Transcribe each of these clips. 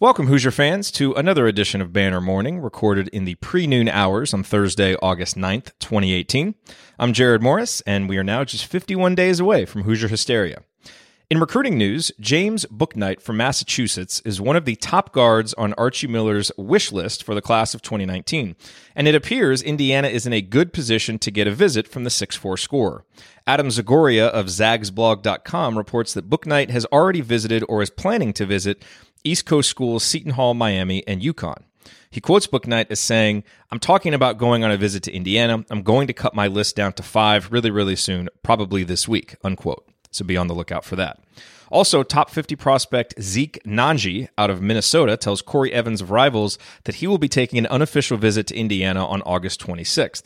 Welcome, Hoosier fans, to another edition of Banner Morning, recorded in the pre noon hours on Thursday, August 9th, 2018. I'm Jared Morris, and we are now just 51 days away from Hoosier Hysteria. In recruiting news, James Bouknight from Massachusetts is one of the top guards on Archie Miller's wish list for the class of 2019, and it appears Indiana is in a good position to get a visit from the 6'4 scorer. Adam Zagoria of zagsblog.com reports that Bouknight has already visited or is planning to visit East Coast schools Seton Hall, Miami, and UConn. He quotes Bouknight as saying, I'm talking about going on a visit to Indiana. I'm going to cut my list down to five really, really soon, probably this week, unquote. So be on the lookout for that. Also, top 50 prospect Zeke Nnaji out of Minnesota tells Corey Evans of Rivals that he will be taking an unofficial visit to Indiana on August 26th.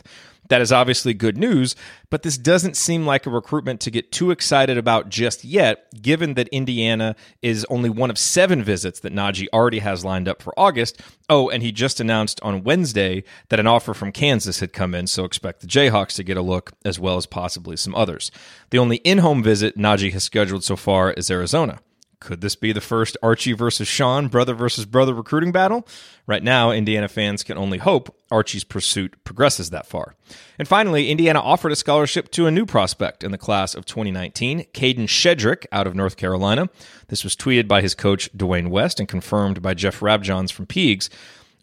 That is obviously good news, but this doesn't seem like a recruitment to get too excited about just yet, given that Indiana is only one of seven visits that Nnaji already has lined up for August. Oh, and he just announced on Wednesday that an offer from Kansas had come in, so expect the Jayhawks to get a look, as well as possibly some others. The only in home visit Nnaji has scheduled so far is Arizona. Could this be the first Archie versus Sean, brother versus brother recruiting battle? Right now, Indiana fans can only hope Archie's pursuit progresses that far. And finally, Indiana offered a scholarship to a new prospect in the class of 2019, Kadin Shedrick out of North Carolina. This was tweeted by his coach, Dwayne West, and confirmed by Jeff Rabjohns from Peegs.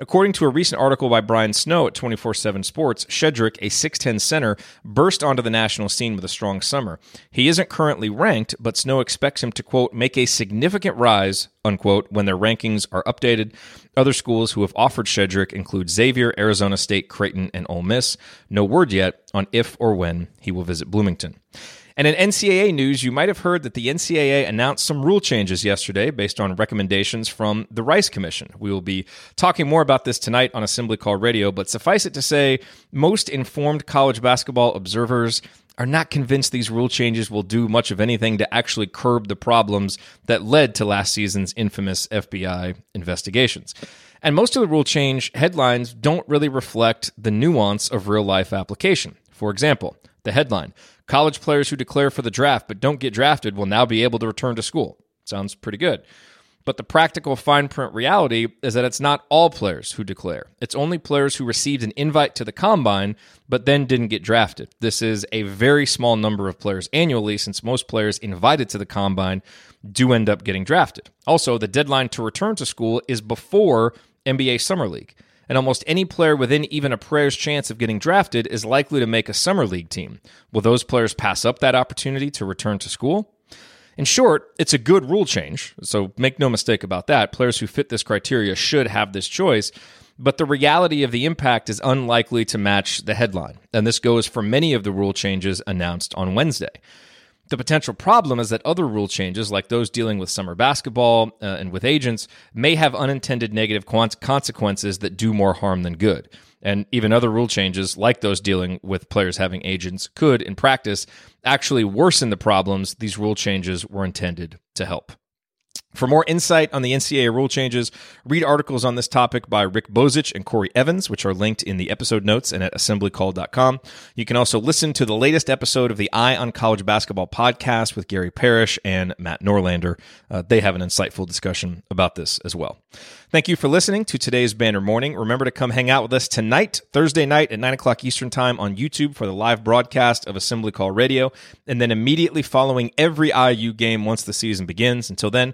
According to a recent article by Brian Snow at 24 7 Sports, Shedrick, a 6'10 center, burst onto the national scene with a strong summer. He isn't currently ranked, but Snow expects him to, quote, make a significant rise, unquote, when their rankings are updated. Other schools who have offered Shedrick include Xavier, Arizona State, Creighton, and Ole Miss. No word yet on if or when he will visit Bloomington. And in NCAA news, you might have heard that the NCAA announced some rule changes yesterday based on recommendations from the Rice Commission. We will be talking more about this tonight on Assembly Call Radio, but suffice it to say, most informed college basketball observers are not convinced these rule changes will do much of anything to actually curb the problems that led to last season's infamous FBI investigations. And most of the rule change headlines don't really reflect the nuance of real life application. For example, the headline College players who declare for the draft but don't get drafted will now be able to return to school. Sounds pretty good. But the practical fine print reality is that it's not all players who declare. It's only players who received an invite to the combine but then didn't get drafted. This is a very small number of players annually since most players invited to the combine do end up getting drafted. Also, the deadline to return to school is before NBA Summer League and almost any player within even a prayer's chance of getting drafted is likely to make a summer league team. Will those players pass up that opportunity to return to school? In short, it's a good rule change, so make no mistake about that. Players who fit this criteria should have this choice, but the reality of the impact is unlikely to match the headline. And this goes for many of the rule changes announced on Wednesday. The potential problem is that other rule changes, like those dealing with summer basketball uh, and with agents, may have unintended negative consequences that do more harm than good. And even other rule changes, like those dealing with players having agents, could, in practice, actually worsen the problems these rule changes were intended to help. For more insight on the NCAA rule changes, read articles on this topic by Rick Bozich and Corey Evans, which are linked in the episode notes and at assemblycall.com. You can also listen to the latest episode of the Eye on College Basketball podcast with Gary Parrish and Matt Norlander. Uh, they have an insightful discussion about this as well. Thank you for listening to today's Banner Morning. Remember to come hang out with us tonight, Thursday night at 9 o'clock Eastern Time on YouTube for the live broadcast of Assembly Call Radio, and then immediately following every IU game once the season begins. Until then,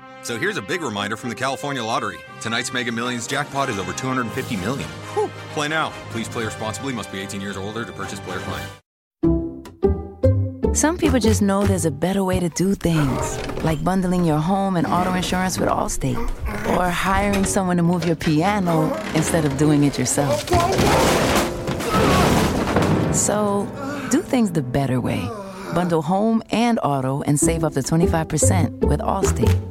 So here's a big reminder from the California Lottery. Tonight's Mega Millions jackpot is over 250 million. Whew. Play now. Please play responsibly. Must be 18 years or older to purchase player client. Some people just know there's a better way to do things, like bundling your home and auto insurance with Allstate, or hiring someone to move your piano instead of doing it yourself. So, do things the better way. Bundle home and auto and save up to 25% with Allstate.